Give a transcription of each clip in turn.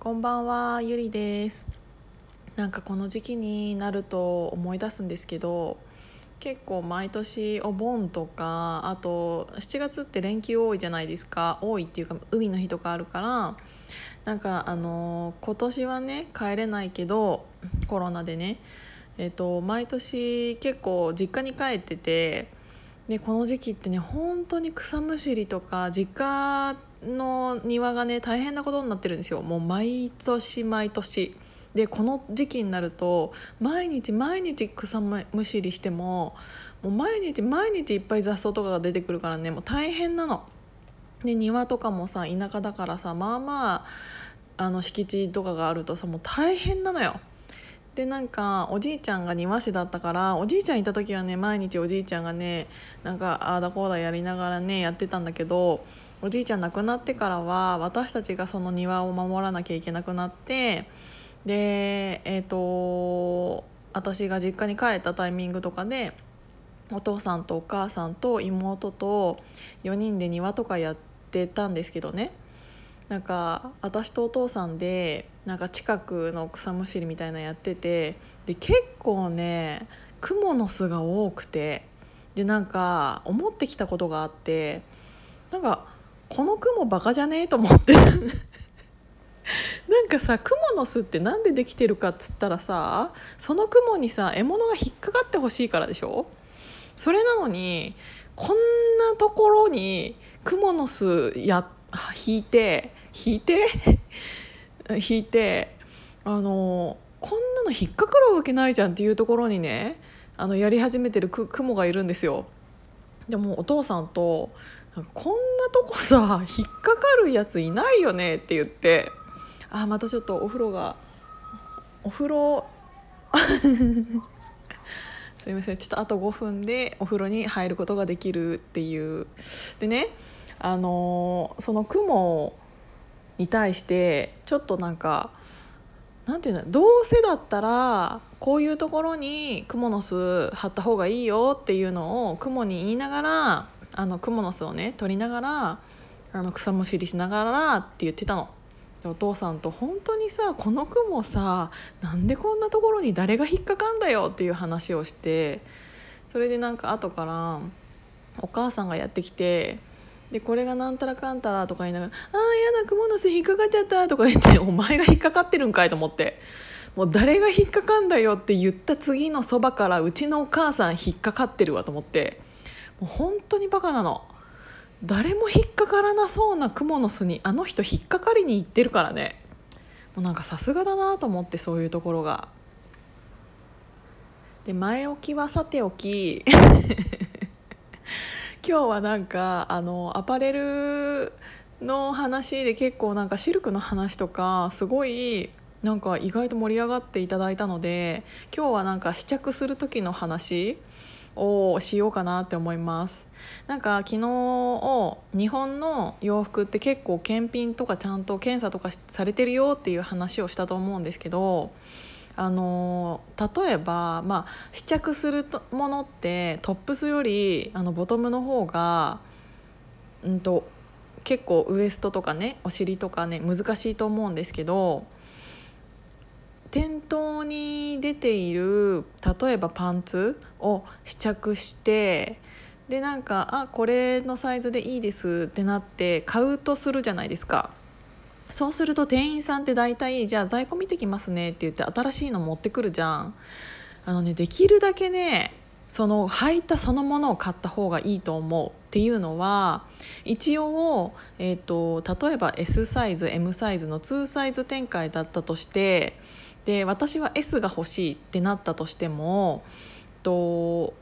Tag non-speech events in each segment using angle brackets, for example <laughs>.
こんばんはゆりです。なんかこの時期になると思い出すんですけど結構毎年お盆とかあと7月って連休多いじゃないですか。多いっていうか海の日とかあるからなんかあの今年はね帰れないけどコロナでねえっと毎年結構実家に帰っててでこの時期ってね本当に草むしりとか実家の庭がね大変なことになってるんですよもう毎年毎年でこの時期になると毎日毎日草むしりしてももう毎日毎日いっぱい雑草とかが出てくるからねもう大変なの。で庭とかもさ田舎だからさまあまああの敷地とかがあるとさもう大変なのよ。でなんかおじいちゃんが庭師だったからおじいちゃんいた時はね毎日おじいちゃんがねなんかああだこうだやりながらねやってたんだけどおじいちゃん亡くなってからは私たちがその庭を守らなきゃいけなくなってでえっ、ー、と私が実家に帰ったタイミングとかでお父さんとお母さんと妹と4人で庭とかやってたんですけどね。なんか私とお父さんでなんか近くの草むしりみたいなやっててで結構ねクモの巣が多くてでなんか思ってきたことがあってなんかこの雲バカじゃねえと思って。<laughs> なんかさ雲の巣って何でできてるかっつったらさその雲にさ獲物が引っかかってほしいからでしょ？それなのにこんなところに雲の巣や引いて引いて <laughs> 引いてあのこんなの引っかかるわけないじゃんっていうところにねあのやり始めてる雲がいるんですよ。でもお父さんとこんなとこさ <laughs> 引っかかるやついないよねって言ってあまたちょっとお風呂がお風呂 <laughs> すいませんちょっとあと5分でお風呂に入ることができるっていうでねあのー、その雲に対してちょっとなんかなんていうのどうせだったらこういうところにクモの巣貼った方がいいよっていうのをクモに言いながらあのクモの巣をね取りながらあの草むしりしながらって言ってたの。お父さんと本当にさこのクモさなんでこんなところに誰が引っかかんだよっていう話をしてそれでなんか後からお母さんがやってきてでこれがなんたらかんたらとか言いながら「ああやだクモの巣引っかかっちゃった」とか言って「<laughs> お前が引っかかってるんかい」と思って。もう誰が引っかかんだよって言った次のそばからうちのお母さん引っかかってるわと思って。もう本当にバカなの。誰も引っかからなそうなクモの巣にあの人引っかかりに行ってるからね。もうなんかさすがだなと思ってそういうところが。で前置きはさておき。<laughs> 今日はなんかあのアパレルの話で結構なんかシルクの話とかすごいなんか意外と盛り上がっていただいたので今日はなんか試着する時の話をしようかなって思います。なんか昨日日本の洋服って結構検品とかちゃんと検査とかされてるよっていう話をしたと思うんですけどあの例えば、まあ、試着するものってトップスよりあのボトムの方が、うんと、結構ウエストとかねお尻とかね難しいと思うんですけど店頭に出ている例えばパンツを試着してでなんかあこれのサイズでいいですってなって買うとするじゃないですか。そうすると店員さんって大体じゃあ在庫見てきますねって言って新しいの持ってくるじゃんあのねできるだけねその履いたそのものを買った方がいいと思うっていうのは一応、えーと、例えば S サイズ M サイズの2サイズ展開だったとしてで私は S が欲しいってなったとしてもと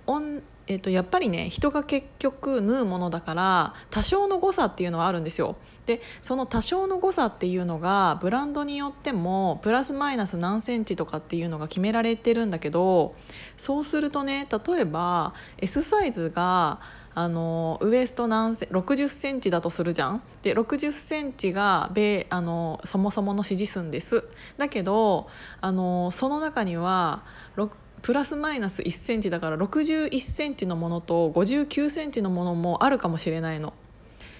えー、とやっぱりね人が結局縫うものだから多少の誤差っていうのはあるんですよ。でその多少の誤差っていうのがブランドによってもプラスマイナス何センチとかっていうのが決められてるんだけどそうするとね例えば S サイズがあのウエスト何セ60センチだとするじゃん？で60センチが米あのそもそもの指示数です。だけどあのその中にはプラスマイナス1センチだから61センチのものと59センチのものもあるかもしれないの。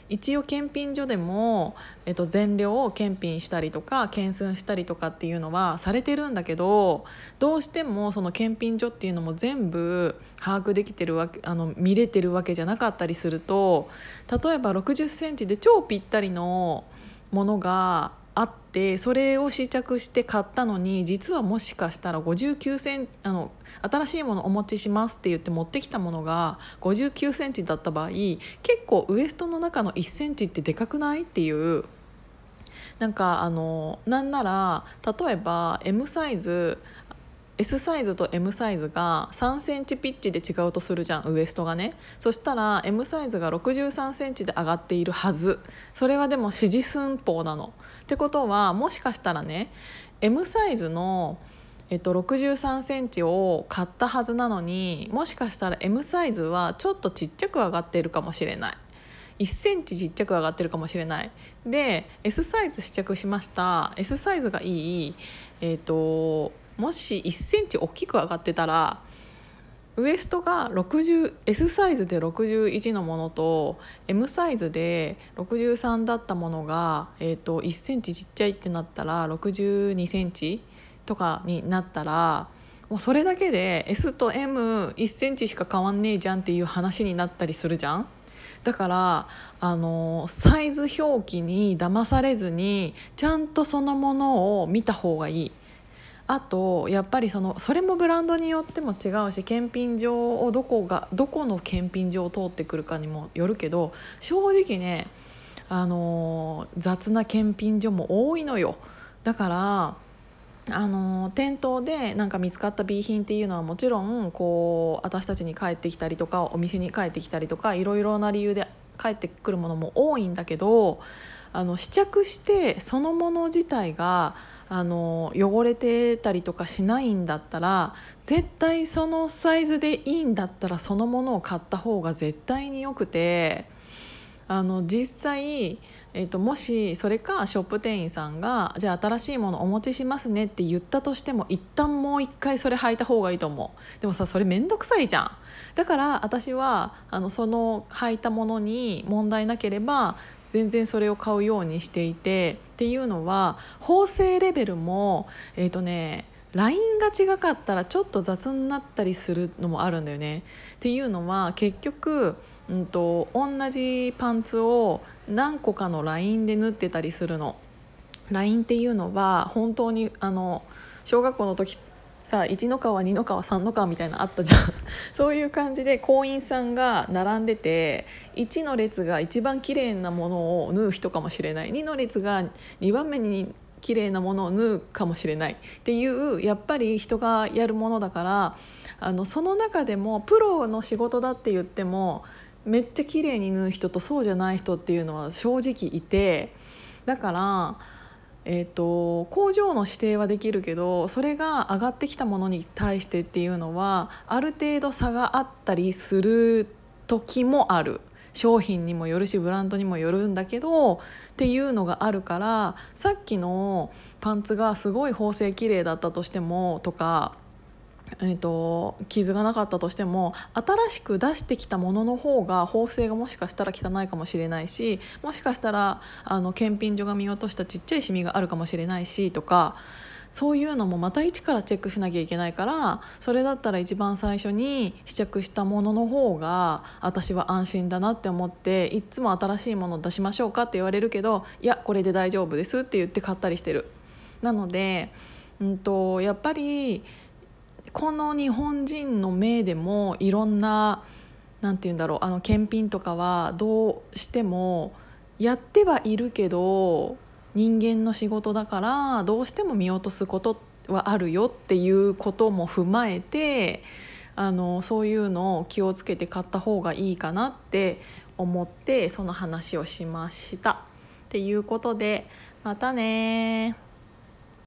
一応検品所でも、えっと、全量を検品したりとか検寸したりとかっていうのはされてるんだけどどうしてもその検品所っていうのも全部把握できてるわけあの見れてるわけじゃなかったりすると例えば6 0センチで超ぴったりのものがあってそれを試着して買ったのに実はもしかしたら59センあの新しいものお持ちしますって言って持ってきたものが59センチだった場合結構ウエストの中の1センチってでかくないっていうなんかあのなんなら例えば M サイズ S サイズと M サイズが3センチピッチで違うとするじゃんウエストがね。そしたら M サイズが63センチで上がっているはず。それはでも指示寸法なの。ってことはもしかしたらね M サイズのえっと、63センチを買ったはずなのにもしかしたら M サイズはちょっとちっちゃく上がってるかもしれない。1センチちっちゃく上がってるかもしれない。で S サイズ試着しました。S サイズがいい。えっ、ともし1センチ大きく上がってたらウエストが 60S サイズで61のものと M サイズで63だったものが、えーと、1センチちっちゃいってなったら62センチとかになったらもうそれだけで S と M1 センチしか変わんねえじゃんっていう話になったりするじゃん。だからあのサイズ表記に騙されずにちゃんとそのものを見た方がいい。あとやっぱりそのそれもブランドによっても違うし検品場をどこがどこの検品場を通ってくるかにもよるけど正直ねあの雑な検品所も多いのよだからあの店頭でなんか見つかった B 品っていうのはもちろんこう私たちに帰ってきたりとかお店に帰ってきたりとかいろいろな理由で帰ってくるものも多いんだけどあの試着してそのもの自体があの汚れてたりとかしないんだったら絶対そのサイズでいいんだったらそのものを買った方が絶対によくてあの実際、えーと、もしそれかショップ店員さんがじゃあ新しいものお持ちしますねって言ったとしても一旦もう一回それ履いた方がいいと思うでもさそれ面倒くさいじゃんだから私はあのその履いたものに問題なければ全然それを買うようにしていてっていうのは縫製レベルもえっ、ー、とねラインが違かったらちょっと雑になったりするのもあるんだよね。っていうのは結局、うんと、同じパンツを何個かのラインで縫ってたりするの。ラインっていうのは本当にあの小学校の時さ1の川2の川3の川みたいなあったじゃん。<laughs> そういう感じで行員さんが並んでて1の列が一番綺麗なものを縫う人かもしれない。2の列が2番目に綺麗なものを縫うかもしれない。っていうやっぱり人がやるものだからあのその中でもプロの仕事だって言ってもめっちゃ綺麗に縫う人とそうじゃない人っていうのは正直いてだからえーと、工場の指定はできるけどそれが上がってきたものに対してっていうのはある程度差があったりする時もある。商品にもよるしブランドにもよるんだけどっていうのがあるからさっきのパンツがすごい縫製綺麗だったとしてもとかえーと、傷がなかったとしても新しく出してきたものの方が縫製がもしかしたら汚いかもしれないしもしかしたらあの検品所が見落としたちっちゃいシミがあるかもしれないしとかそういうのもまた一からチェックしなきゃいけないからそれだったら一番最初に試着したものの方が私は安心だなって思っていっつも新しいものを出しましょうかって言われるけどいやこれで大丈夫ですって言って買ったりしてる。なので、うんとやっぱりこの日本人の目でもいろんな何て言うんだろうあの検品とかはどうしてもやってはいるけど人間の仕事だからどうしても見落とすことはあるよっていうことも踏まえてあのそういうのを気をつけて買った方がいいかなって思ってその話をしました。っていうことでまたね